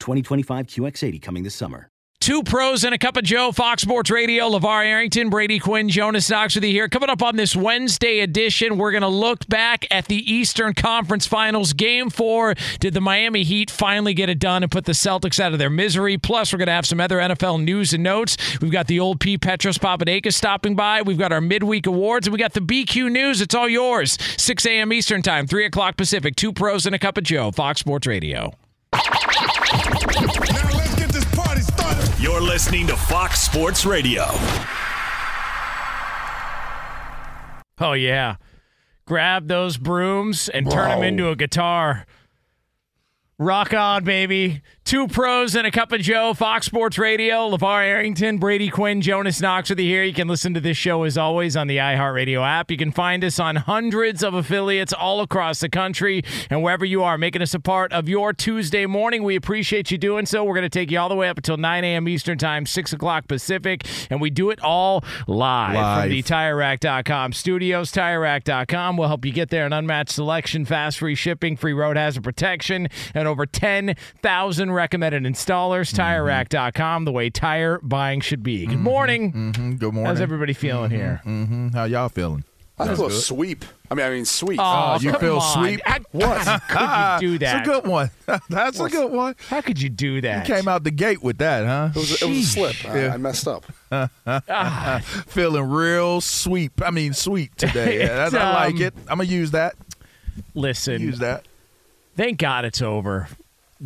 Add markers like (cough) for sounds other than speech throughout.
2025 QX80 coming this summer. Two pros and a cup of Joe, Fox Sports Radio, LaVar Arrington, Brady Quinn, Jonas Knox with you here. Coming up on this Wednesday edition, we're going to look back at the Eastern Conference Finals. Game four. Did the Miami Heat finally get it done and put the Celtics out of their misery? Plus, we're going to have some other NFL news and notes. We've got the old P. Petros Papadakis stopping by. We've got our midweek awards, and we got the BQ News. It's all yours. 6 a.m. Eastern Time, 3 o'clock Pacific. Two pros and a cup of Joe, Fox Sports Radio. Now let's get this party started. You're listening to Fox Sports Radio. Oh yeah. Grab those brooms and turn them into a guitar. Rock on, baby. Two pros and a cup of Joe, Fox Sports Radio, LaVar Arrington, Brady Quinn, Jonas Knox with you here. You can listen to this show as always on the iHeartRadio app. You can find us on hundreds of affiliates all across the country and wherever you are, making us a part of your Tuesday morning. We appreciate you doing so. We're going to take you all the way up until 9 a.m. Eastern Time, 6 o'clock Pacific, and we do it all live, Live. from the TireRack.com studios. TireRack.com will help you get there. An unmatched selection, fast free shipping, free road hazard protection, and over 10,000 recommended installers. TireRack.com, the way tire buying should be. Good morning. hmm Good morning. How's everybody feeling here? hmm How y'all feeling? I feel sweep. I mean, I mean sweep. Oh, you come feel on. sweet? How, (laughs) how (laughs) could you do that? It's a good one. (laughs) That's a good one. How could you do that? You came out the gate with that, huh? it, was, it was a slip. I, I messed up. Feeling real sweep. I mean, sweet today. Yeah, I like Um, it. I'm gonna use that. Listen, Use that. thank God it's over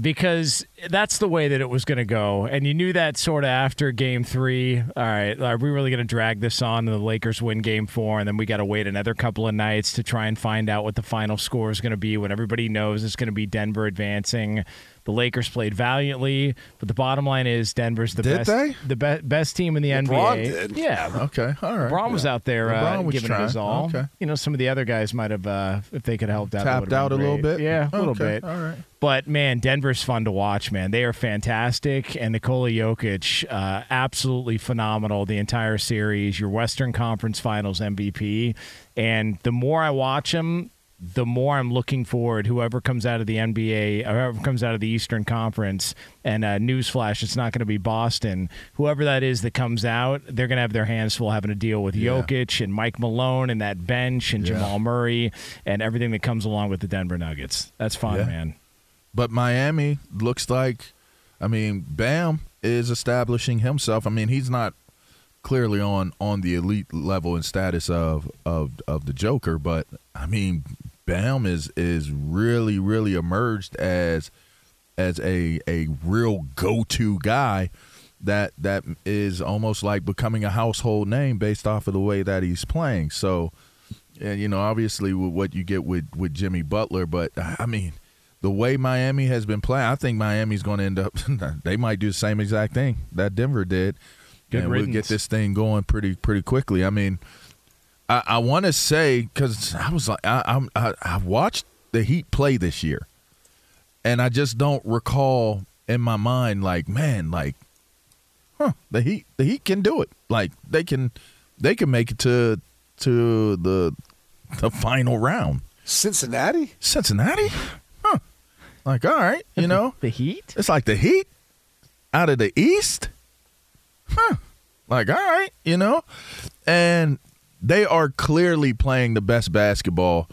because that's the way that it was going to go. And you knew that sort of after game three. All right, are we really going to drag this on and the Lakers win game four? And then we got to wait another couple of nights to try and find out what the final score is going to be when everybody knows it's going to be Denver advancing. The Lakers played valiantly, but the bottom line is Denver's the Did best, they? the be- best team in the LeBron NBA. did. Yeah, Okay. All right. LeBron was out there uh, was giving it his all. Okay. You know, some of the other guys might have, uh, if they could have helped out, Tapped out a little bit. Yeah, a little Okay, bit. All right. But man, Denver's fun to watch, man. They are fantastic, and Nikola Jokic, uh, absolutely phenomenal the entire series. Your Western Conference Finals MVP, and the more I watch him, the more I'm looking forward. Whoever comes out of the NBA, whoever comes out of the Eastern Conference, and uh, newsflash, it's not going to be Boston. Whoever that is that comes out, they're going to have their hands full having to deal with Yeah. Jokic and Mike Malone and that bench and Yeah. Jamal Murray and everything that comes along with the Denver Nuggets. That's fine, Yeah. man. But Miami looks like, I mean, Bam is establishing himself. I mean, he's not clearly on on the elite level and status of of of the Joker, but I mean, Bam is is really really emerged as as a a real go to guy that that is almost like becoming a household name based off of the way that he's playing. So, and you know, obviously with what you get with with Jimmy Butler, but I mean, the way Miami has been playing, I think Miami's going to end up. (laughs) they might do the same exact thing that Denver did, Good and we'll get this thing going pretty pretty quickly. I mean, I, I want to say because I was like, I, I'm- I I watched the Heat play this year, and I just don't recall in my mind like, man, like, huh, the Heat, the Heat can do it. Like they can, they can make it to to the the final round. Cincinnati? Cincinnati? Huh. Like, all right, you know. The Heat? It's like the Heat out of the East? Huh. Like, all right, you know. And they are clearly playing the best basketball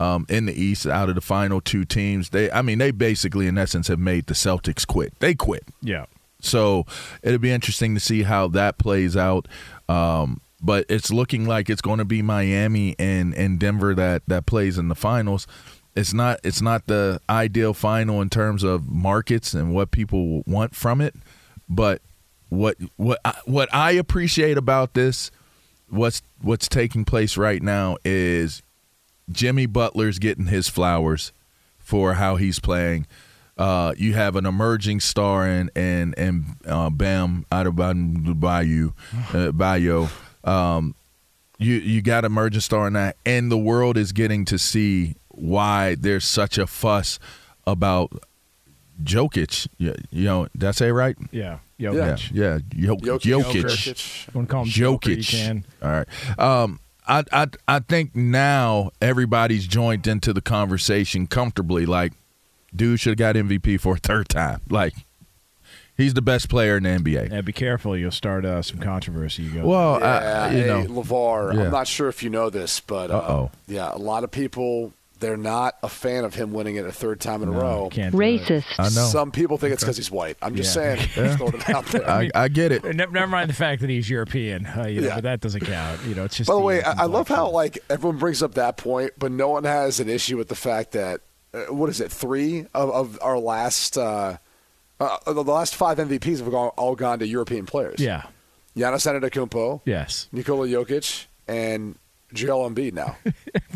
um, in the East out of the final two teams. They I mean, they basically in essence have made the Celtics quit. They quit. Yeah. So it'll be interesting to see how that plays out. Um, but it's looking like it's going to be Miami and, and Denver that, that plays in the finals. It's not it's not the ideal final in terms of markets and what people want from it, but what what I, what I appreciate about this, what's what's taking place right now is Jimmy Butler's getting his flowers for how he's playing. Uh, you have an emerging star in and and uh, Bam Adebayo, uh, Bayo. Um, you you got emerging star in that, and the world is getting to see why there's such a fuss about Jokic. You, you know, did I say right? Yeah. Jokic. Yeah, yeah. Jo- Jokic. Jokic. Jokic. You want to call him Joker, you Jokic. can. All right. Um, I, I I think now everybody's joined into the conversation comfortably. Like, dude should have got MVP for a third time. Like, he's the best player in the NBA. Yeah, be careful. You'll start uh, some controversy. You go. Well, Yeah, I, you hey, know, LaVar, Yeah. I'm not sure if you know this, but uh, Uh-oh. yeah, a lot of people, they're not a fan of him winning it a third time in a row. can't do. I know. Some people think it's because he's white. I'm just Yeah. saying. (laughs) Just it out there. I, I get it. Never mind the fact that he's European, uh, you know, Yeah. but that doesn't count. You know, it's just. By the the, way, I, I love how like everyone brings up that point, but no one has an issue with the fact that uh, what is it? Three of, of our last uh, uh, the last five MVPs have gone, all gone to European players. Yeah. Giannis Antetokounmpo, Yes. Nikola Jokic, and Joel Embiid. Now (laughs)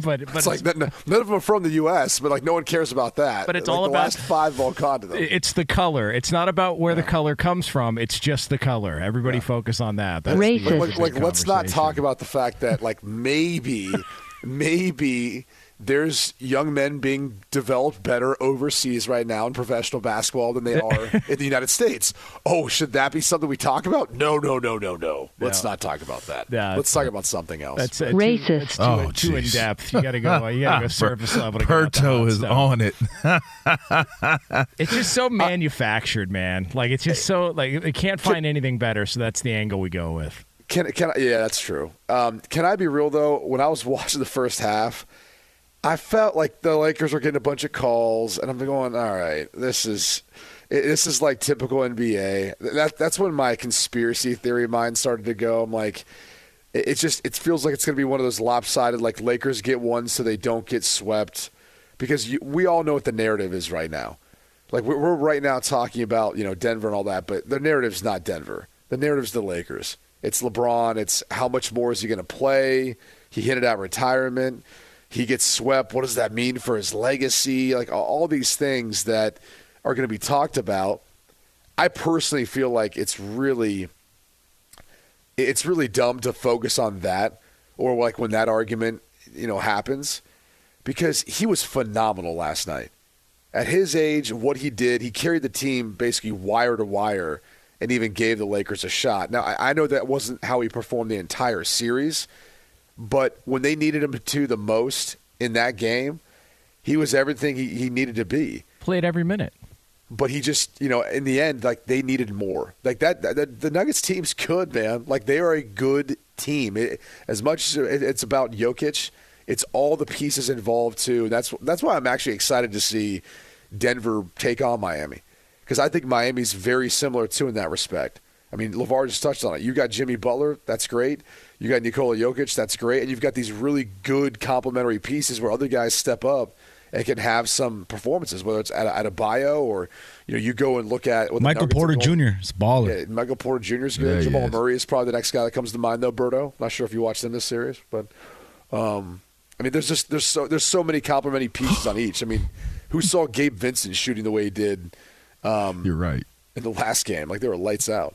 But but it's like none, none of them are from the U.S., but like no one cares about that. But it's Like, all the about- last five have all gone. It's the color. It's not about where the color comes from. It's just the color. Everybody focus on that. That's the Like, like, like, let's not talk about the fact that like maybe, (laughs) maybe there's young men being developed better overseas right now in professional basketball than they are (laughs) in the United States. Oh, should that be something we talk about? No, no, no, no, no. Let's Yeah. not talk about that. Yeah, let's it's- talk about something else. That's uh, Racist. Too, it's too, Oh, too in depth. You got (laughs) to go. You got to go surface level. To get out the Perto is stuff. on it. (laughs) It's just so manufactured, man. Like it's just so like they can't find anything better. So that's the angle we go with. Can can I, yeah, that's true. Um, can I be real though? When I was watching the first half, I felt like the Lakers were getting a bunch of calls, and I'm going, "All right, this is this is like typical NBA." That that's when my conspiracy theory mind started to go. I'm like, it, it's just it feels like it's going to be one of those lopsided, like Lakers get one so they don't get swept, because you, we all know what the narrative is right now. Like we're, we're right now talking about you know Denver and all that, but the narrative's not Denver. The narrative's the Lakers. It's LeBron. It's how much more is he going to play? He hinted at retirement. He gets swept. What does that mean for his legacy? Like all, these things that are going to be talked about. I personally feel like it's really it's really dumb to focus on that or like when that argument you know happens because he was phenomenal last night at his age what he did he carried the team basically wire to wire and even gave the lakers a shot now I know that wasn't how he performed the entire series but when they needed him to the most in that game he was everything he, he needed to be. Played every minute. but he just you know in the end like they needed more. Like that, that the nuggets team's good man. Like they are a good team. It, as much as it's about Jokic it's all the pieces involved too. That's that's why i'm actually excited to see denver take on miami. Because i think miami's very similar too in that respect. I mean levar just touched on it. You got jimmy butler. That's great you got nikola Jokic that's great and you've got these really good complementary pieces where other guys step up and can have some performances, whether it's at a, at a bio or you know you go and look at what Michael Porter Jr. is baller. Yeah, Michael Porter Jr. is good. Yeah, Jamal is. Murray is probably the next guy that comes to mind, though. Berto, not sure if you watched them this series, but um, I mean, there's just there's so there's so many complimentary pieces on each. I mean, who saw Gabe Vincent shooting the way he did um, You're right. in the last game? Like they were lights out.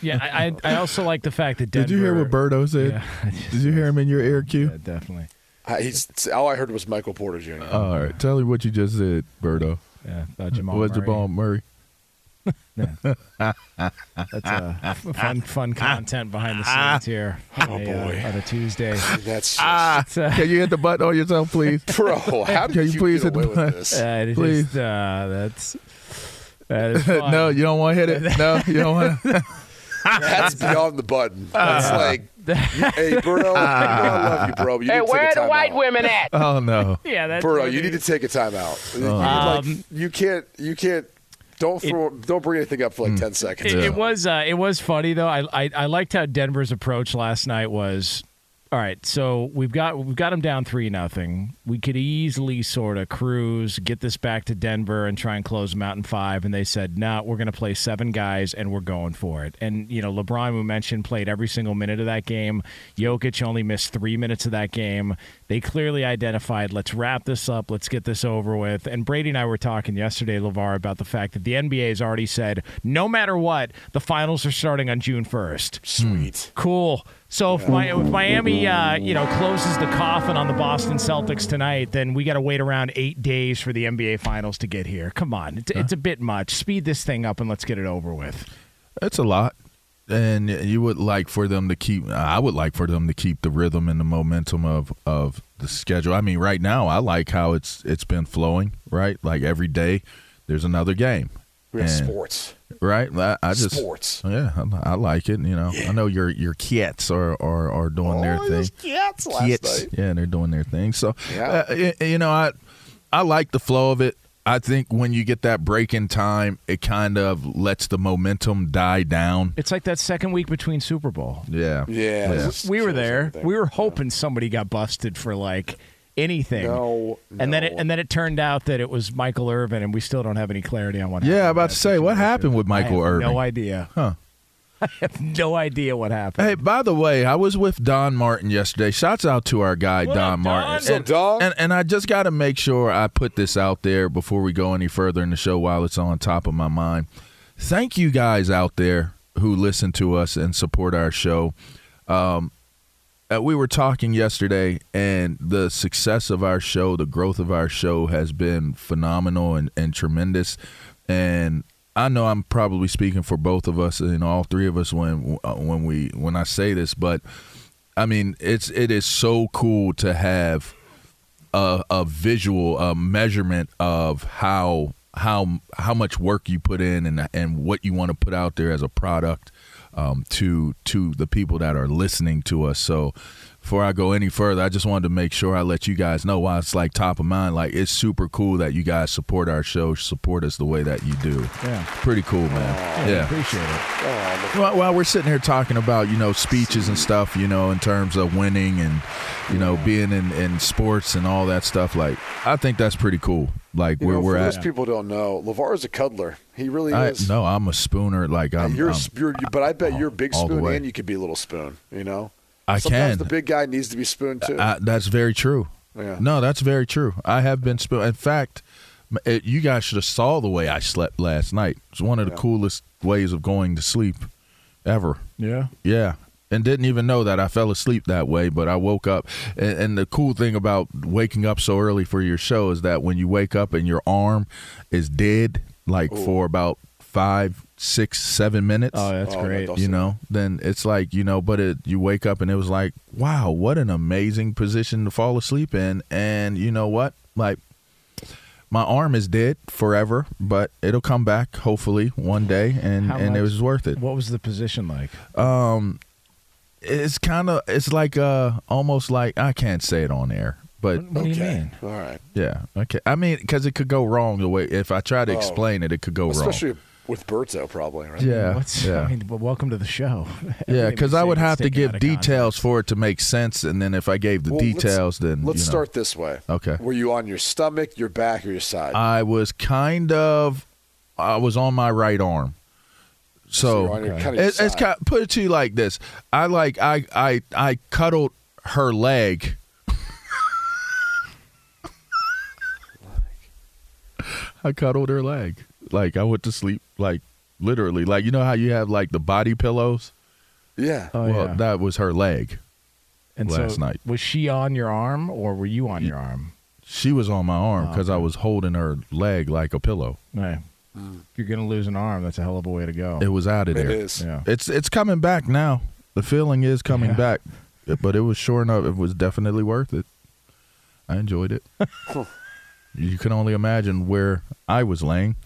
Yeah, I, I I also like the fact that Denver. Did you hear what Berto said? Yeah, (laughs) Did you hear him in your ear cue? Yeah, definitely. I, he's, all I heard was Michael Porter Jr. All right. Tell me what you just said, Berto. Yeah, uh, Jamal What's Murray. Jamal Murray? (laughs) That's uh, fun, fun content behind the scenes here. (laughs) Oh, on a, uh, boy. on a Tuesday. That's Ah, It's, uh, can you hit the button on yourself, please? bro. How did Can you you, please get hit the button? uh, Please. just, uh, that's that is fun. (laughs) no, you don't want to hit it. (laughs) No, you don't want. to. (laughs) That's beyond the button. That's like, hey, bro. You I love you, bro. You Hey, where are the white timeout. women at? Oh no. yeah, that's Bro, you need to take a timeout. You, Um, you can't. You can't. Don't throw. don't bring anything up for like ten seconds. It, it was uh, it was funny though. I, I I liked how Denver's approach last night was. All right, so we've got we've got them down three nothing. We could easily sort of cruise, get this back to Denver, and try and close them out in five. And they said, "No, nah, we're going to play seven guys, and we're going for it." And you know, LeBron, we mentioned, played every single minute of that game. Jokic only missed three minutes of that game. They clearly identified, let's wrap this up, let's get this over with. And Brady and I were talking yesterday, LeVar, about the fact that the NBA has already said, no matter what, the finals are starting on June 1st. Sweet. Cool. So if, Mi- if Miami, uh, you know, closes the coffin on the Boston Celtics tonight, then we got to wait around eight days for the NBA Finals to get here. Come on, it's, it's a bit much. Speed this thing up and let's get it over with. It's a lot. And you would like for them to keep I would like for them to keep the rhythm and the momentum of of the schedule. I mean, right now I like how it's it's been flowing, right? Like every day there's another game. We have And- sports. Right? I, I just Sports. Yeah, I, I like it, you know. I know your your kids are are, are doing their Oh, thing. those cats last Kids. night. Yeah, they're doing their thing. So, Yeah. uh, you know, I I like the flow of it. I think when you get that break in time, it kind of lets the momentum die down. It's like that second week between Super Bowl. Yeah. Yeah. this We were there. We were hoping somebody got busted for like anything. No, And then it and then it turned out that it was Michael Irvin, and we still don't have any clarity on what. Yeah, happened I'm about to say, what happened with Michael I have Irvin? No idea. (laughs) Huh. I have no idea what happened. Hey, by the way, I was with Don Martin yesterday. Shouts out to our guy What Don up, Martin. Don? What's up, dog? And and I just got to make sure I put this out there before we go any further in the show while it's on top of my mind. Thank you guys out there who listen to us and support our show. Um, uh, we were talking yesterday, and the success of our show, the growth of our show has been phenomenal and, and tremendous. And I know I'm probably speaking for both of us and all three of us when uh, when we when I say this, but I mean it's it is so cool to have a, a visual a measurement of how how how much work you put in and and what you want to put out there as a product um, to to the people that are listening to us. So before I go any further, I just wanted to make sure I let you guys know why it's like top of mind. Like it's super cool that you guys support our show, support us the way that you do. Yeah. Pretty cool, man. Yeah, yeah. appreciate it. While, while we're sitting here talking about you know speeches and stuff, you know, in terms of winning and you know being in, in sports and all that stuff, like I think that's pretty cool. Like You where know, we're for at. those people don't know, Levar is a cuddler. He really I, is. no, I'm a spooner. Like I'm. you're, a I'm- sp- you're, but I bet you're a big spoon and you could be a little spoon. You know, I sometimes can. the big guy needs to be spooned too. I, that's very true. Yeah. No, that's very true. I have been spooned. In fact, it, you guys should have saw the way I slept last night. It's one of the coolest ways of going to sleep ever. Yeah. Yeah. And didn't even know that I fell asleep that way, but I woke up. And, and the cool thing about waking up so early for your show is that when you wake up and your arm is dead, like for about five, six, seven minutes, Oh, that's Oh, great. that you know, then it's like, you know, but it, you wake up and it was like, wow, what an amazing position to fall asleep in. And you know what? Like, my arm is dead forever, but it'll come back hopefully one day, and, How and it was worth it. What was the position like? Um, it's kind of it's like uh almost like I can't say it on air, but What do you okay. mean? All right. yeah, okay. I mean, because it could go wrong the way if I try to Oh. explain it, it could go wrong, Especially with Berto, probably, right? Yeah, What's, (laughs) yeah. I mean, well, welcome to the show. (laughs) yeah, because I would have to give details context. for it to make sense, and then if I gave the Well, let's- details, then Let's you know. start this way. Okay. Were you on your stomach, your back, or your side? I was kind of, I was on my right arm, so, you're your- kind of it, it's side. kind put it to you like this. I like I I I cuddled her leg. (laughs) I cuddled her leg. Like I went to sleep like literally. Like you know how you have like the body pillows? yeah. Oh, well, yeah. that was her leg. and last so night. Was she on your arm or were you on your arm? She was on my arm Oh, because I was holding her leg like a pillow. Right. If you're going to lose an arm, that's a hell of a way to go. It was out of It there. is. Yeah. It's it's coming back now. The feeling is coming Yeah. back, but it was sure enough. It was definitely worth it. I enjoyed it. (laughs) you can only imagine where I was laying.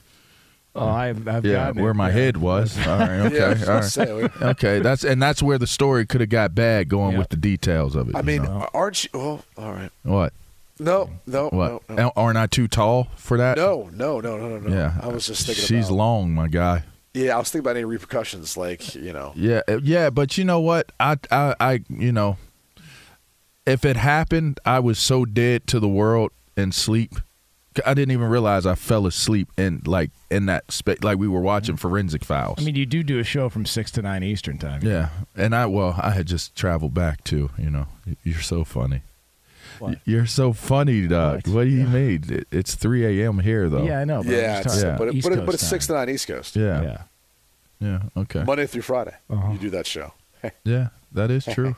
Oh, I've, I've Yeah, gotten it. where my Yeah. head was. (laughs) All right, okay, Yeah, I was all gonna right. say, okay. That's and that's where the story could have got bad going Yeah. with the details of it. I mean, know? aren't you? Well, all right. what? No, no, What? no, no. Aren't I too tall for that? No, no, no, no, no, no. Yeah, I was just thinking She's about. long, my guy. Yeah, I was thinking about any repercussions, like you know. Yeah, uh, yeah, but you know what? I, I, I, you know, if it happened, I was so dead to the world and sleep. I didn't even realize I fell asleep in like in that space, like we were watching forensic files. I mean, you do do a show from 6 to 9 Eastern time. yeah, and I well, I had just traveled back too. You know, you're so funny. What? You're so funny, Doug. What? What, do you mean? It, it's 3 a.m. here though. Yeah, I know. But Yeah, I'm it's, Yeah. but, it, but, it, but it's six to nine East Coast. yeah, Yeah. yeah. Okay. Monday through Friday, Uh-huh. you do that show. Yeah, that is true.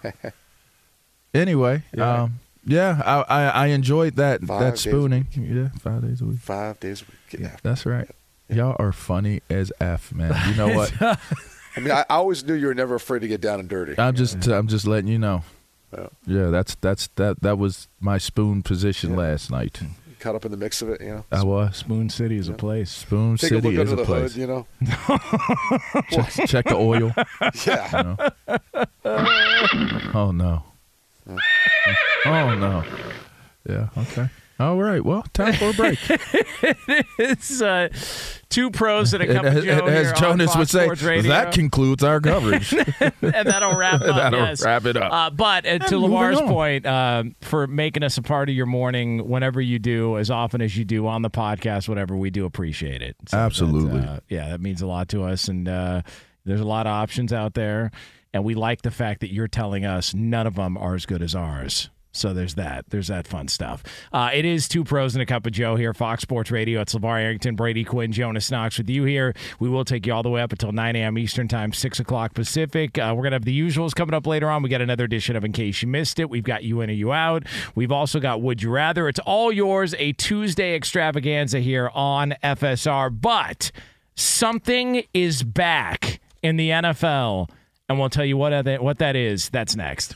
(laughs) anyway, Yeah. um, yeah, I, I I enjoyed that Five that spooning. Yeah, five days a week. Five days a week. Yeah, after. That's right. Y'all are funny as f, man. You know what? (laughs) I mean, I, I always knew you were never afraid to get down and dirty. I'm just I'm just letting you know. Yeah. Yeah, that's that's that that was my spoon position last night. Caught up in the mix of it, you know. I was Spoon City is a place. Spoon Take City a look is under a the place. hood, you know. (laughs) check, check the oil. (laughs) Yeah. you know. Oh no. (laughs) Oh no. Yeah. Okay. All right. Well, time for a break. (laughs) it's uh, two pros and a (laughs) cup And of as, Joe as Jonas would say, that concludes our coverage. and that'll wrap up. That'll yes. wrap it up. Uh, but uh, to Lamar's point, um, for making us a part of your morning, whenever you do, as often as you do on the podcast, whatever, we do appreciate it. So Absolutely. that, uh, yeah, that means a lot to us. And uh, there's a lot of options out there. And we like the fact that you're telling us none of them are as good as ours. So there's that. There's that fun stuff. Uh, it is two pros and a cup of Joe here, Fox Sports Radio. It's LaVar Arrington, Brady Quinn, Jonas Knox with you here. We will take you all the way up until 9 a.m. Eastern Time, 6 o'clock Pacific. Uh, we're going to have the usuals coming up later on. We got another edition of In Case You Missed It. We've got You In or You Out. We've also got Would You Rather. It's all yours, a Tuesday extravaganza here on FSR. But something is back in the NFL, and we'll tell you what, that- what that is. That's next.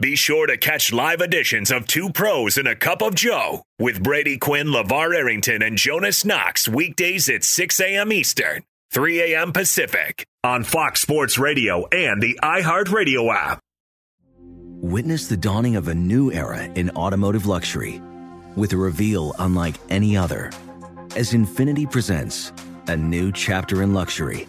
Be sure to catch live editions of Two Pros and a Cup of Joe with Brady Quinn, LaVar Arrington, and Jonas Knox weekdays at 6 a.m. Eastern, 3 a.m. Pacific on Fox Sports Radio and the iHeartRadio app. Witness the dawning of a new era in automotive luxury with a reveal unlike any other as Infiniti presents a new chapter in luxury,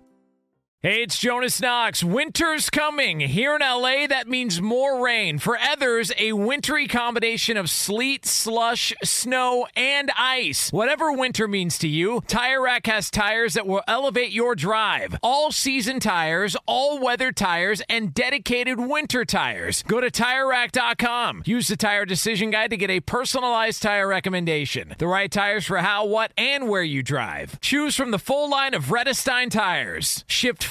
Hey, it's Jonas Knox. Winter's coming. Here in LA, that means more rain. For others, a wintry combination of sleet, slush, snow, and ice. Whatever winter means to you, Tire Rack has tires that will elevate your drive. All season tires, all weather tires, and dedicated winter tires. Go to TireRack.com. Use the Tire Decision Guide to get a personalized tire recommendation. The right tires for how, what, and where you drive. Choose from the full line of Vredestein tires. Shipped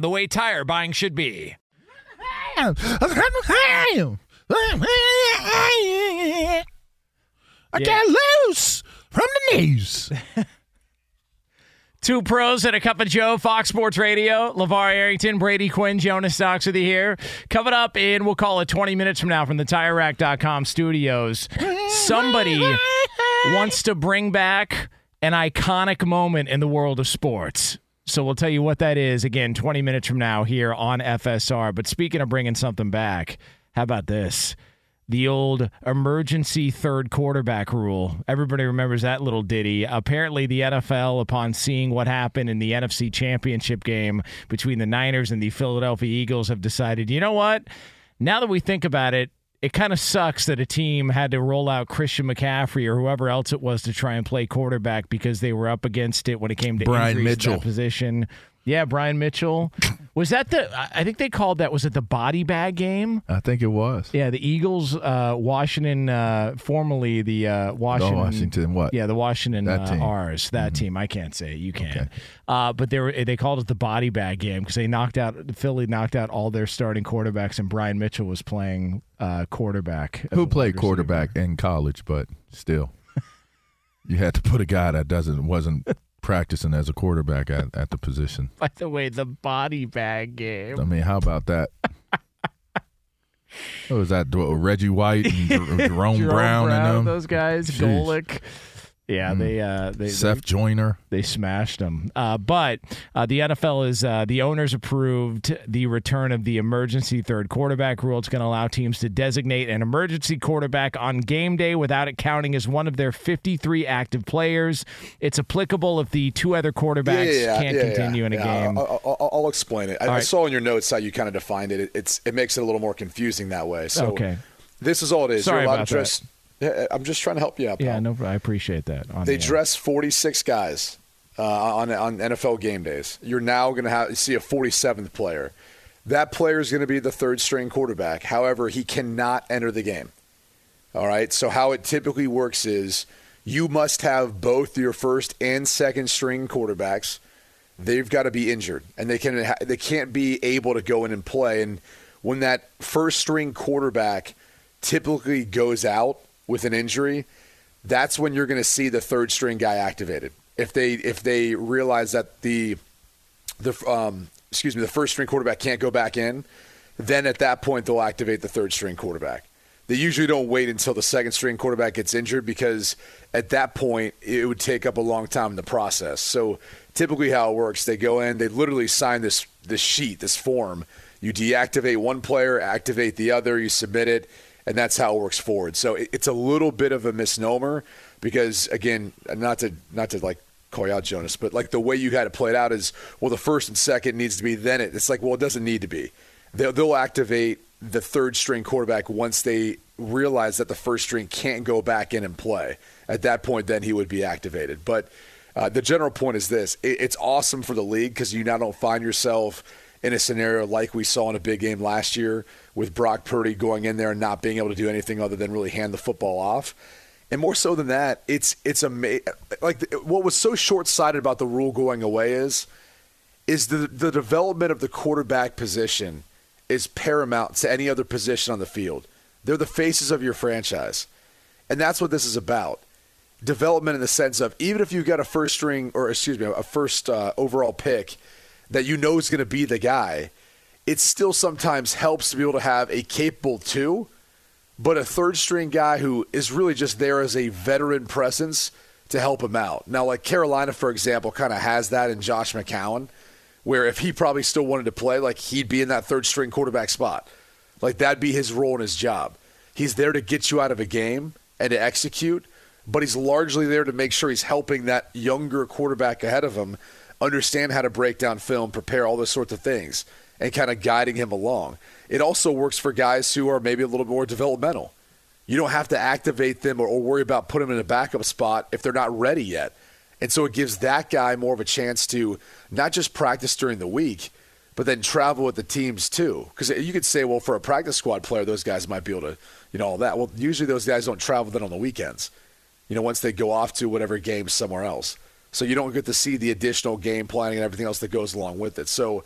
the way tire buying should be. I got loose from the news. (laughs) Two pros and a cup of Joe, Fox Sports Radio. LaVar Arrington, Brady Quinn, Jonas Knox with you here. Coming up in, we'll call it 20 minutes from now from the TireRack.com studios. Somebody wants to bring back an iconic moment in the world of sports. So we'll tell you what that is again 20 minutes from now here on FSR. But speaking of bringing something back, how about this? the old emergency third quarterback rule. Everybody remembers that little ditty. Apparently, the NFL, upon seeing what happened in the NFC Championship game between the Niners and the Philadelphia Eagles, have decided, you know what? Now that we think about it, it kind of sucks that a team had to roll out Christian McCaffrey or whoever else it was to try and play quarterback because they were up against it when it came to Brian Mitchell. position. Yeah, Brian Mitchell. Was that the? I think they called that. Was it the body bag game? I think it was. Yeah, the Eagles, uh, Washington, uh, formerly the uh, Washington, Washington what? Yeah, the Washington That uh, team. Mm-hmm. That team. I can't say it. You can. Uh, but they were they called it the body bag game because they knocked out Philly knocked out all their starting quarterbacks and Brian Mitchell was playing uh, quarterback. Who played receiver. quarterback in college, but still, (laughs) you had to put a guy that doesn't wasn't practicing as a quarterback at, at the position. By the way, the body bag game. I mean, how about that? (laughs) What was that? Reggie White and Jer- (laughs) Jerome, Jerome Brown, and them. those guys, Jeez. Golick. Yeah, they uh, they Seth Joyner. They smashed them. Uh, but uh, the NFL is uh, the owners approved the return of the emergency third quarterback rule. It's going to allow teams to designate an emergency quarterback on game day without it counting as one of their 53 active players. It's applicable if the two other quarterbacks can't continue in a yeah. game. I'll, I'll, I'll explain it. I, All I saw in your notes how you kind of defined it. it. It's it makes it a little more confusing that way. So Okay. this is all it is. Sorry You're allowed about to dress. Yeah, I'm just trying to help you out. yeah, no, I appreciate that. On They the, uh, dress 46 guys uh, on on NFL game days. You're now going to have see a 47th player. That player is going to be the third string quarterback. However, he cannot enter the game. All right. So how it typically works is you must have both your first and second string quarterbacks. They've got to be injured, and they can they can't be able to go in and play. And when that first string quarterback typically goes out with an injury, that's when you're going to see the third string guy activated. If they if they realize that the the um, excuse me the first string quarterback can't go back in, then at that point they'll activate the third string quarterback. They usually don't wait until the second string quarterback gets injured because at that point it would take up a long time in the process. So typically how it works, they go in, they literally sign this this sheet, this form. You deactivate one player, activate the other, you submit it, and that's how it works forward. So it, it's a little bit of a misnomer because again, not to not to like call out Jonas, but like the way you had it played out is well the first and second needs to be then it. It's like well it doesn't need to be. They'll, they'll activate the third string quarterback once they realize that the first string can't go back in and play. At that point, then he would be activated. But uh, the general point is this: it, it's awesome for the league because you now don't find yourself in a scenario like we saw in a big game last year with Brock Purdy going in there and not being able to do anything other than really hand the football off. And more so than that, it's it's ama- like what was so short-sighted about the rule going away is is the the development of the quarterback position is paramount to any other position on the field. They're the faces of your franchise. And that's what this is about. Development in the sense of even if you've got a first string or excuse me, a first uh, overall pick that you know is going to be the guy, it still sometimes helps to be able to have a capable two, but a third string guy who is really just there as a veteran presence to help him out. Now, like Carolina, for example, kind of has that in Josh McCown, where if he probably still wanted to play, like he'd be in that third string quarterback spot. Like that'd be his role in his job. He's there to get you out of a game and to execute, but he's largely there to make sure he's helping that younger quarterback ahead of him understand how to break down film, prepare all those sorts of things, and kind of guiding him along. It also works for guys who are maybe a little more developmental. You don't have to activate them or, or worry about putting them in a backup spot if they're not ready yet. And so it gives that guy more of a chance to not just practice during the week, but then travel with the teams too. Because you could say, well, for a practice squad player, those guys might be able to, you know, all that. Well, usually those guys don't travel then on the weekends. You know, once they go off to whatever game somewhere else, so you don't get to see the additional game planning and everything else that goes along with it. So.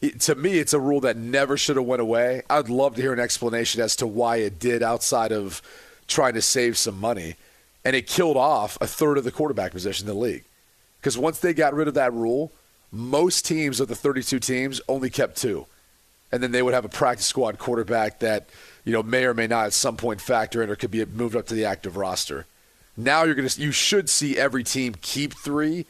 It, to me, it's a rule that never should have went away. I'd love to hear an explanation as to why it did, outside of trying to save some money, and it killed off a third of the quarterback position in the league. Because once they got rid of that rule, most teams of the 32 teams only kept two. And then they would have a practice squad quarterback that, you know, may or may not at some point factor in or could be moved up to the active roster. Now you're going to you should see every team keep 3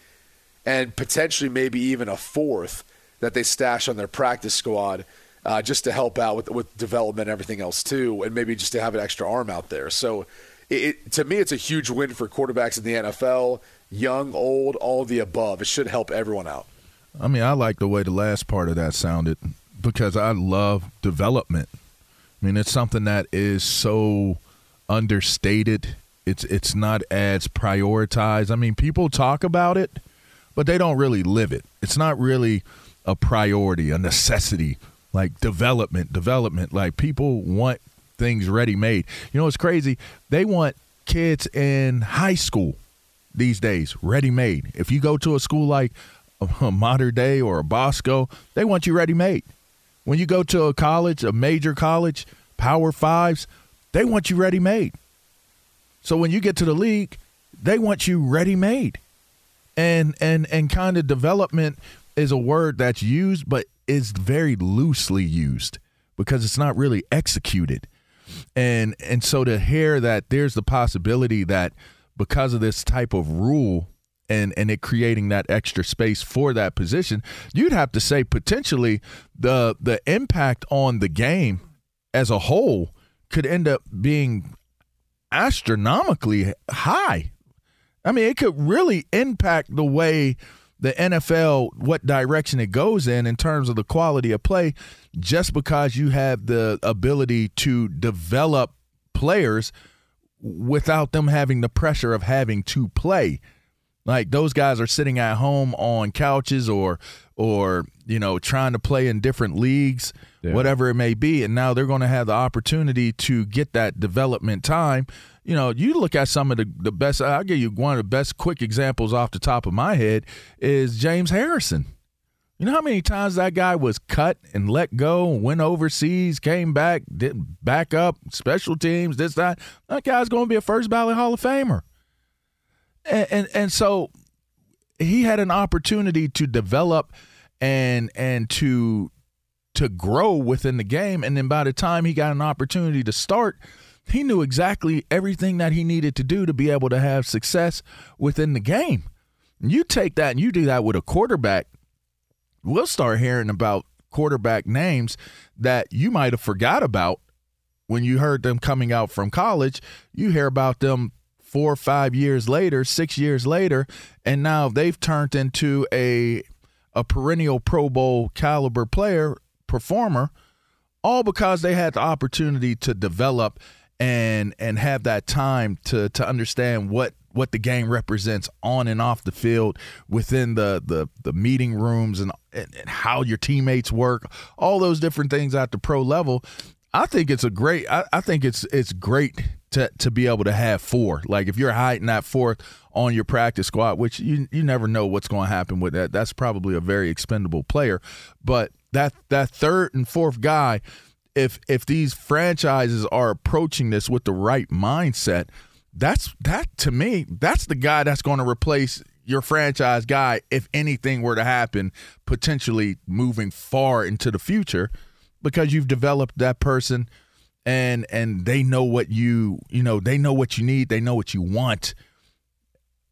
and potentially maybe even a fourth that they stash on their practice squad uh, just to help out with with development and everything else too and maybe just to have an extra arm out there. So it, to me it's a huge win for quarterbacks in the NFL, young, old, all the above. It should help everyone out. I mean, I like the way the last part of that sounded because I love development. I mean, it's something that is so understated. It's it's not as prioritized. I mean, people talk about it, but they don't really live it. It's not really a priority, a necessity. Like development, development. Like people want things ready made. You know, it's crazy. They want kids in high school these days ready made. If you go to a school like a Mater Dei or a Bosco, they want you ready made. When you go to a college, a major college, Power Fives, they want you ready made. So when you get to the league, they want you ready made. And and and kind of development is a word that's used, but is very loosely used because it's not really executed. And and so to hear that there's the possibility that because of this type of rule and and it creating that extra space for that position, you'd have to say potentially the the impact on the game as a whole could end up being astronomically high. I mean, it could really impact the way the NFL, what direction it goes in in terms of the quality of play, just because you have the ability to develop players without them having the pressure of having to play. Like those guys are sitting at home on couches or or you know trying to play in different leagues, yeah. whatever it may be, and now they're going to have the opportunity to get that development time. You know, you look at some of the the best. I'll give you one of the best quick examples off the top of my head is James Harrison. You know how many times that guy was cut and let go, went overseas, came back, didn't back up, special teams, this, that. That guy's going to be a first ballot Hall of Famer. And, and, and so he had an opportunity to develop and and to to grow within the game. And then by the time he got an opportunity to start, he knew exactly everything that he needed to do to be able to have success within the game. and You take that and you do that with a quarterback we'll start hearing about quarterback names that you might have forgot about when you heard them coming out from college. You hear about them four or five years later, six years later, and now they've turned into a a perennial Pro Bowl caliber player performer, all because they had the opportunity to develop and and have that time to to understand what what the game represents on and off the field, within the the, the meeting rooms, and, and, and how your teammates work, all those different things at the pro level. I think it's a great. I, I think it's it's great to to be able to have four. Like if you're hiding that fourth on your practice squad, which you you never know what's going to happen with that. That's probably a very expendable player, but that that third and fourth guy. If if these franchises are approaching this with the right mindset, that's that to me, that's the guy that's going to replace your franchise guy if anything were to happen potentially moving far into the future because you've developed that person and and they know what you you know they know what you need. They know what you want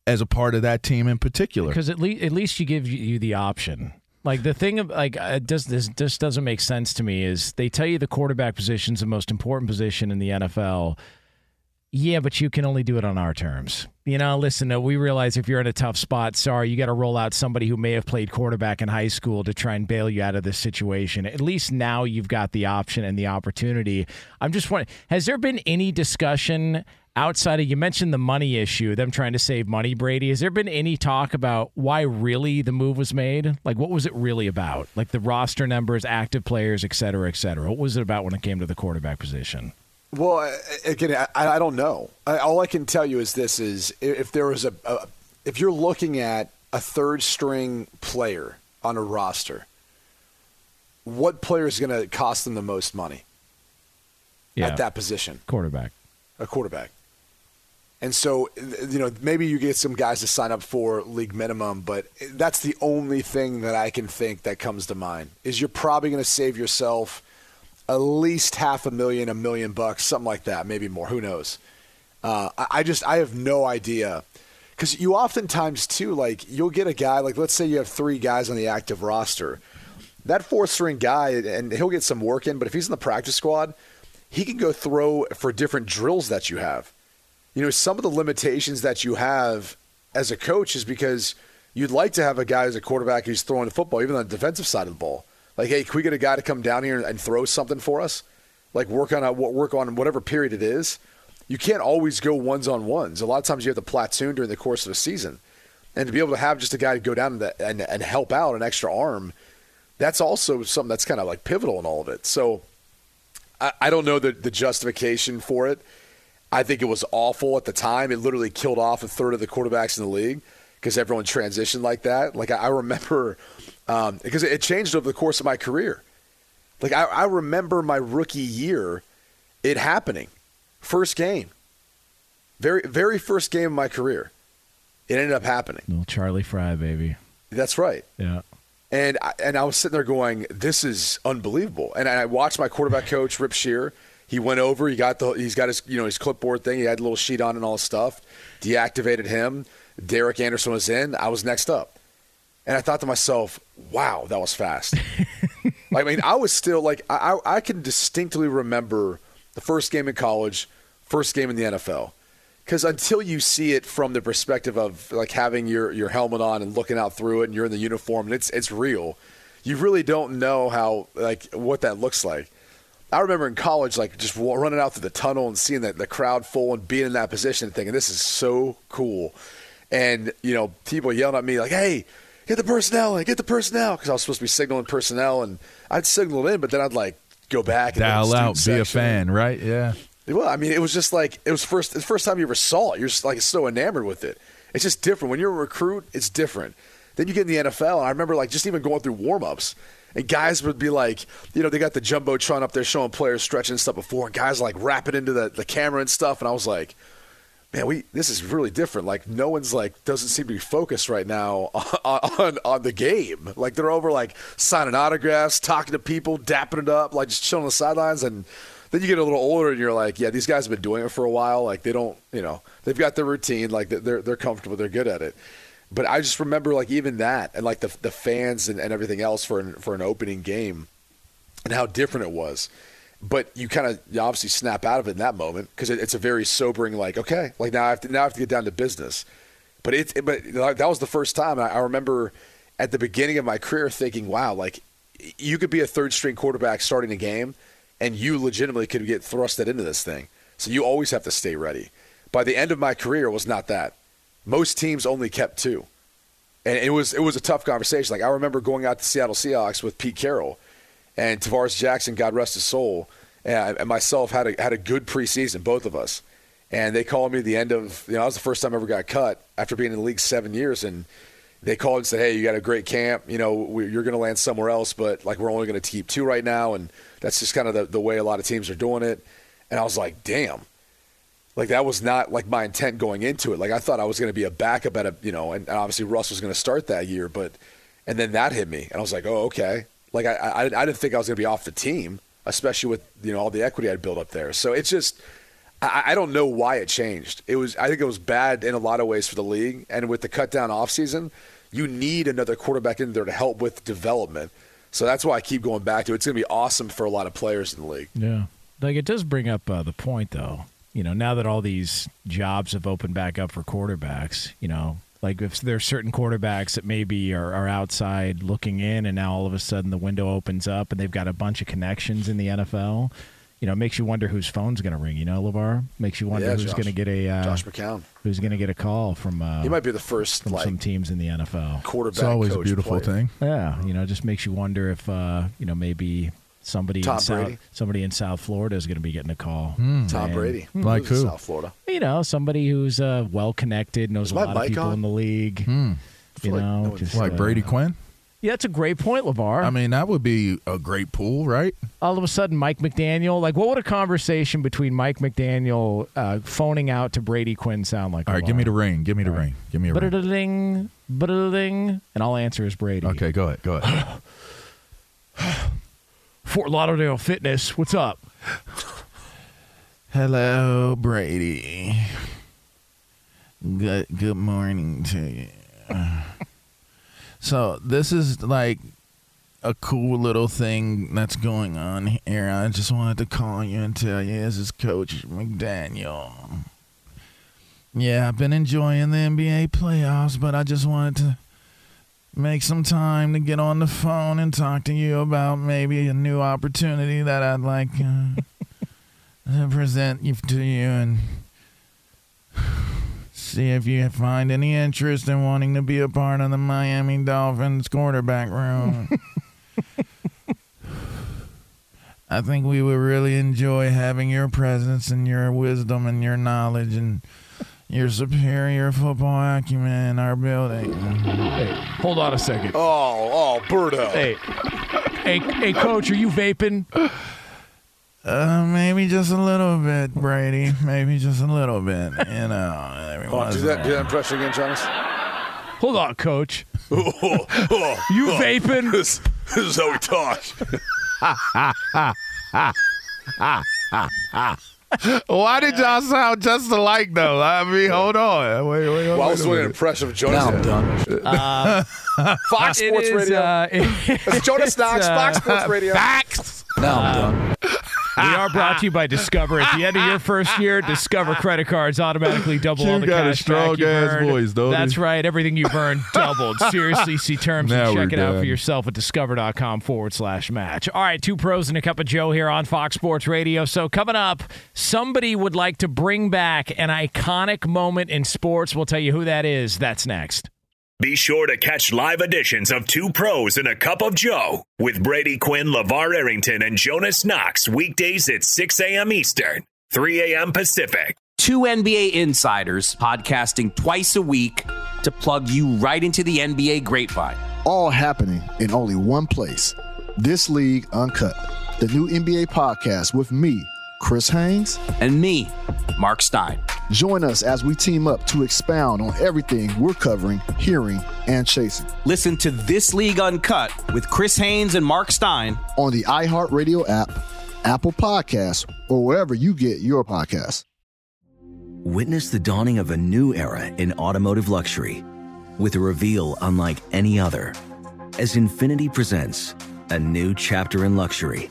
as a part of that team in particular. Because at least at least you give you the option. Like the thing of like uh, does this this doesn't make sense to me is they tell you the quarterback position is the most important position in the NFL Yeah, but you can only do it on our terms. You know, listen, we realize if you're in a tough spot, sorry, you got to roll out somebody who may have played quarterback in high school to try and bail you out of this situation. At least now you've got the option and the opportunity. I'm just wondering, has there been any discussion outside of you mentioned the money issue, them trying to save money, Brady? Has there been any talk about why really the move was made? Like, what was it really about? Like the roster numbers, active players, et cetera, et cetera. What was it about when it came to the quarterback position? Well, again, I, I don't know. I, all I can tell you is this: is if there was a, a if you're looking at a third string player on a roster, what player is going to cost them the most money Yeah. at that position? Quarterback. A quarterback. And so, you know, maybe you get some guys to sign up for league minimum, but that's the only thing that I can think that comes to mind is you're probably going to save yourself at least half a million, a million bucks, something like that, maybe more. Who knows? Uh, I, I just I have no idea because you oftentimes too like you'll get a guy like let's say you have three guys on the active roster, that fourth string guy and he'll get some work in, but if he's in the practice squad, he can go throw for different drills that you have. You know, some of the limitations that you have as a coach is because you'd like to have a guy as a quarterback who's throwing the football, even on the defensive side of the ball. Like, hey, can we get a guy to come down here and throw something for us? Like work on uh, a work on whatever period it is. You can't always go ones on ones. A lot of times you have to platoon during the course of a season, and to be able to have just a guy to go down and, and, and help out an extra arm, that's also something that's kind of like pivotal in all of it. So I, I don't know the, the justification for it. I think it was awful at the time. It literally killed off a third of the quarterbacks in the league because everyone transitioned like that. Like I remember, um, because it changed over the course of my career. Like I, I remember my rookie year, it happening, first game, very very first game of my career, it ended up happening. Little Charlie Frye, baby. That's right. Yeah. And I, and I was sitting there going, "This is unbelievable." And I watched my quarterback coach Rip Scherer. He went over. He got the. He's got his you know his clipboard thing. He had a little sheet on and all this stuff. Deactivated him. Derek Anderson was in. I was next up. And I thought to myself, "Wow, that was fast." (laughs) I mean, I was still like I I can distinctly remember the first game in college, first game in the NFL. Because until you see it from the perspective of like having your, your helmet on and looking out through it, and you're in the uniform and it's it's real, you really don't know how like what that looks like. I remember in college, like just running out through the tunnel and seeing that the crowd full and being in that position, and thinking this is so cool. And you know, people yelling at me like, "Hey, get the personnel in, get the personnel," because I was supposed to be signaling personnel, and I'd signaled in, but then I'd like go back and Dial out, be a fan, right? Yeah. Well, I mean, it was just like it was first the first time you ever saw it. You're just like so enamored with it. It's just different. When you're a recruit, it's different. Then you get in the NFL, and I remember like just even going through warm ups, and guys would be like, you know, they got the jumbotron up there showing players stretching and stuff before, and guys like rapping into the, the camera and stuff, and I was like, man, we this is really different. Like no one's like doesn't seem to be focused right now on (laughs) on, on the game. Like they're over like signing autographs, talking to people, dapping it up, like just chilling on the sidelines and then you get a little older and you're like, yeah, these guys have been doing it for a while. Like they don't, you know, they've got their routine. Like they're they're comfortable. They're good at it. But I just remember like even that and like the the fans and, and everything else for an, for an opening game and how different it was. But you kind of obviously snap out of it in that moment because it, it's a very sobering like okay like now I have to now I have to get down to business. But it, it but that was the first time I, I remember at the beginning of my career thinking wow like you could be a third string quarterback starting a game and you legitimately could get thrusted into this thing. So you always have to stay ready. By the end of my career, was not that. Most teams only kept two, and it was it was a tough conversation. Like I remember going out to Seattle Seahawks with Pete Carroll and Tarvaris Jackson, God rest his soul, and, myself had a had a good preseason, both of us. And they called me at the end of you know that was the first time I ever got cut after being in the league seven years, and they called and said, "Hey, you got a great camp. You know, we, you're going to land somewhere else, but like we're only going to keep two right now, and that's just kind of the, the way a lot of teams are doing it." And I was like, "Damn." Like that was not like my intent going into it. Like I thought I was going to be a backup at a, you know, and obviously Russ was going to start that year, but and then that hit me, and I was like, "Oh, okay." Like I, I, I didn't think I was going to be off the team, especially with you know all the equity I'd built up there. So it's just, I, I don't know why it changed. It was, I think it was bad in a lot of ways for the league, and with the cut down off season, you need another quarterback in there to help with development. So that's why I keep going back to it. It's going to be awesome for a lot of players in the league. Yeah. Like it does bring up uh, the point though. you know, now that all these jobs have opened back up for quarterbacks, you know, like if there's certain quarterbacks that maybe are, are outside looking in, and now all of a sudden the window opens up and they've got a bunch of connections in the NFL. You know, it makes you wonder whose phone's going to ring. You know, LaVar makes you wonder Yeah, who's going to get a uh, Josh McCown. who's going to get a call from. Uh, He might be the first from like some teams in the NFL. quarterback. It's always a beautiful player. thing. Yeah, you know, it just makes you wonder if uh, you know maybe somebody Tom in South somebody in South Florida is going to be getting a call. Tom And, Brady, Like who? South Florida. You know, somebody who's uh, well connected, knows Is a my lot of people on? in the league. Hmm. You like know, no just, Like uh, Brady Quinn. Yeah, that's a great point, LaVar. I mean, that would be a great pool, right? all of a sudden, Mike McDaniel. Like, what would a conversation between Mike McDaniel uh, phoning out to Brady Quinn sound like? All right, give me the ring. Give me the ring. Give me a ring. Ba-da-da-ding, ba-da-da-ding, and I'll answer is Brady. Okay, go ahead. Go ahead. (sighs) (sighs) (sighs) Fort Lauderdale Fitness. What's up? Hello, Brady. Good good morning to you. so this is like a cool little thing that's going on here. I just wanted to call you and tell you this is Coach McDaniel. Yeah, I've been enjoying the NBA playoffs, but I just wanted to make some time to get on the phone and talk to you about maybe a new opportunity that I'd like uh, (laughs) to present you to you and see if you find any interest in wanting to be a part of the Miami Dolphins quarterback room. (laughs) I think we would really enjoy having your presence and your wisdom and your knowledge and your superior football acumen in our building. Hey, hold on a second. Oh, oh, Berto. Hey, hey, hey, coach, are you vaping? Uh, maybe just a little bit, Brady. Maybe just a little bit. You know, every Hold do that, do that impression again, Jonas. Hold on, coach. (laughs) oh, oh, You oh. vaping? (laughs) This, this is how we talk. (laughs) Why did y'all sound just alike, though? I mean, hold on. Wait, wait, wait. Well, I was a doing an impression of Jonas. Now I'm done. (laughs) Fox Sports is, Radio. uh, (laughs) It's Jonas Knox, uh, Fox Sports (laughs) Radio. Facts. Now I'm done. We (laughs) are brought to you by Discover. At the end of your first year, Discover credit cards automatically double all the got a cash back you've strong-ass earned. voice, don't That's right. Everything you've earned (laughs) doubled. Seriously, see terms Now and check it out for yourself at discover.com forward slash match. All right, two pros and a cup of Joe here on Fox Sports Radio. So coming up, somebody would like to bring back an iconic moment in sports. We'll tell you who that is. That's next. Be sure to catch live editions of Two Pros and a Cup of Joe with Brady Quinn, LaVar Arrington, and Jonas Knox weekdays at 6 a.m. Eastern, 3 a.m. Pacific. Two NBA insiders podcasting twice a week to plug you right into the NBA grapevine. all happening in only one place. This League Uncut, the new NBA podcast with me, Chris Haynes. And me, Mark Stein. Join us as we team up to expound on everything we're covering, hearing, and chasing Listen to This League Uncut with Chris Haynes and Mark Stein on the iHeartRadio app, Apple Podcasts, or wherever you get your podcasts. Witness the dawning of a new era in automotive luxury with a reveal unlike any other as Infiniti presents a new chapter in luxury,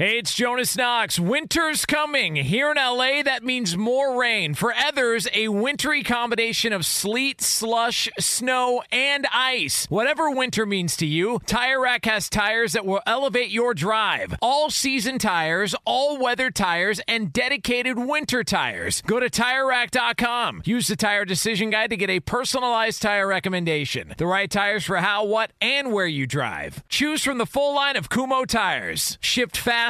Hey, it's Jonas Knox. Winter's coming. Here in LA, that means more rain. For others, a wintry combination of sleet, slush, snow, and ice. Whatever winter means to you, Tire Rack has tires that will elevate your drive. All season tires, all weather tires, and dedicated winter tires. Go to TireRack.com. Use the Tire Decision Guide to get a personalized tire recommendation. The right tires for how, what, and where you drive. Choose from the full line of Kumho tires. Shipped fast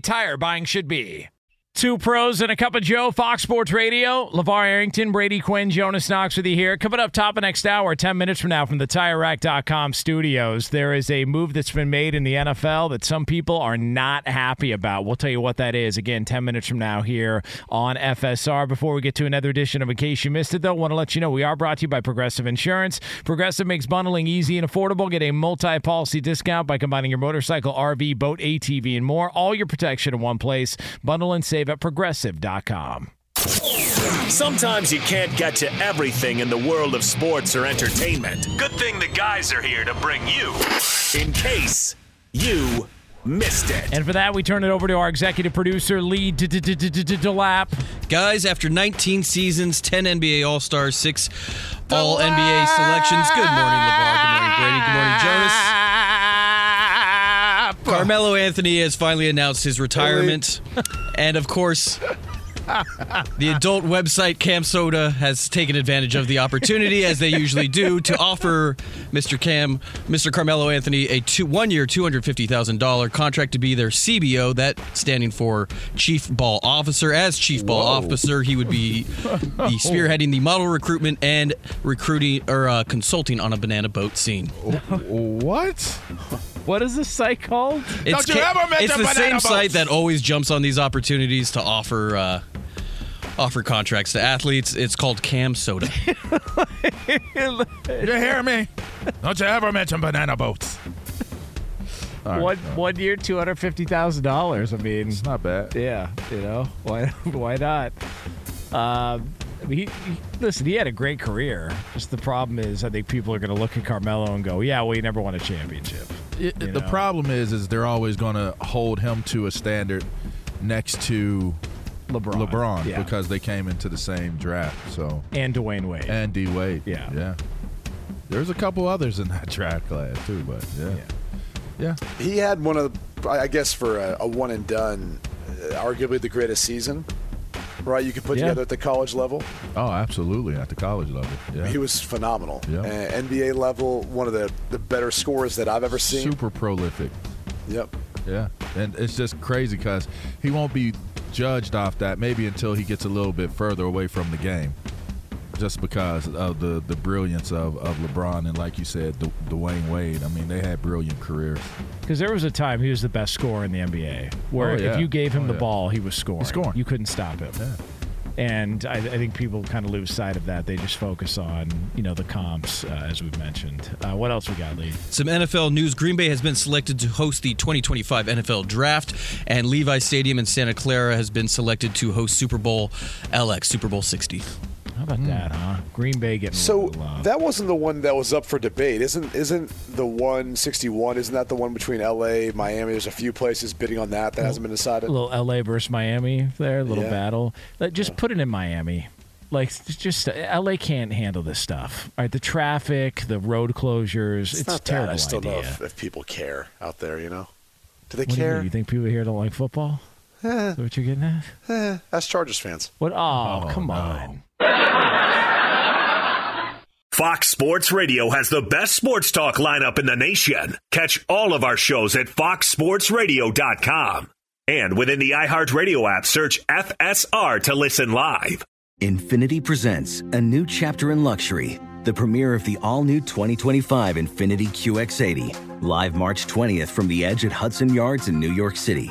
tire buying should be. Two pros and a cup of Joe, Fox Sports Radio. LaVar Arrington, Brady Quinn, Jonas Knox with you here. Coming up top of next hour, 10 minutes from now from the TireRack.com studios, there is a move that's been made in the NFL that some people are not happy about. We'll tell you what that is, again, 10 minutes from now here on FSR. Before we get to another edition of In Case You Missed It, though, want to let you know we are brought to you by Progressive Insurance. Progressive makes bundling easy and affordable. Get a multi-policy discount by combining your motorcycle, RV, boat, ATV, and more. All your protection in one place. Bundle and save at progressive.com. Sometimes you can't get to everything in the world of sports or entertainment. Good thing the guys are here to bring you in case you missed it. And for that, we turn it over to our executive producer, Lee Delap. Guys, after 19 seasons, 10 NBA All Stars, 6 All NBA selections. Good morning, LaVar. Good morning, Brady. Good morning, Jonas. Carmelo Anthony has finally announced his retirement. (laughs) and of course, the adult website CamSoda has taken advantage of the opportunity, as they usually do, to offer Mr. Cam, Mr. Carmelo Anthony, a two, one-year, two hundred fifty thousand dollar contract to be their CBO, that standing for Chief Ball Officer. As Chief Ball Whoa. Officer, he would be the (laughs) spearheading the model recruitment and recruiting or uh, consulting on a banana boat scene. What? What is this site called? It's, Don't you ca- ever mention it's the same boats. site that always jumps on these opportunities to offer uh, offer contracts to athletes. It's called CamSoda. (laughs) You hear me? Don't you ever mention banana boats. All right. One one year, two hundred fifty thousand dollars. I mean, It's not bad. yeah, you know why (laughs) why not? Um, I mean, he, he, listen, he had a great career. Just the problem is, I think people are going to look at Carmelo and go, "Yeah, well, he never won a championship." It- You the know. problem is, is they're always going to hold him to a standard next to LeBron, LeBron yeah. because they came into the same draft. So and Dwyane Wade. and D Wade. Yeah. yeah. There's a couple others in that (laughs) draft class too, but yeah, yeah. He had one of, the, I guess, for a, a one and done, uh, arguably the greatest season, right? You could put Yeah. together at the college level. Oh, absolutely at the college level. Yeah, He was phenomenal. Yeah. Uh, NBA level, one of the, the better scorers that I've ever seen. super prolific. Yep. Yeah, and it's just crazy because he won't be judged off that maybe until he gets a little bit further away from the game, just because of the the brilliance of, of LeBron and like you said, D- Dwyane Wade. I mean, they had brilliant careers. Because there was a time he was the best scorer in the NBA, where Oh, yeah. if you gave him Oh, the yeah. ball, he was scoring. scoring. You couldn't stop him. Yeah. And I, I think people kind of lose sight of that. They just focus on you know the comps, uh, as we've mentioned. Uh, what else we got, Lee? Some NFL news. Green Bay has been selected to host the 2025 NFL Draft, and Levi Stadium in Santa Clara has been selected to host Super Bowl LX, Super Bowl 60. How about hmm. that, huh? Green Bay getting a So love. Uh, that wasn't the one that was up for debate, isn't? Isn't the 161? Isn't that the one between L.A. Miami? There's a few places bidding on that that hasn't been decided. a little LA versus Miami there, a little Yeah. battle. Let- Just put it in Miami. Like just uh, LA can't handle this stuff. All right, the traffic, the road closures, it's, It's, terrible. I still idea. know if, if people care out there. You know, do they What do you, care? you think people here don't like football? Is that what you're getting at? (laughs) Eh, As Chargers fans. What? Oh, Oh, come no. on. Fox Sports Radio has the best sports talk lineup in the nation. Catch all of our shows at foxsportsradio.com. And within the iHeartRadio app, search FSR to listen live. Infiniti presents a new chapter in luxury, the premiere of the all new 2025 Infiniti QX80, live March 20th from the edge at Hudson Yards in New York City,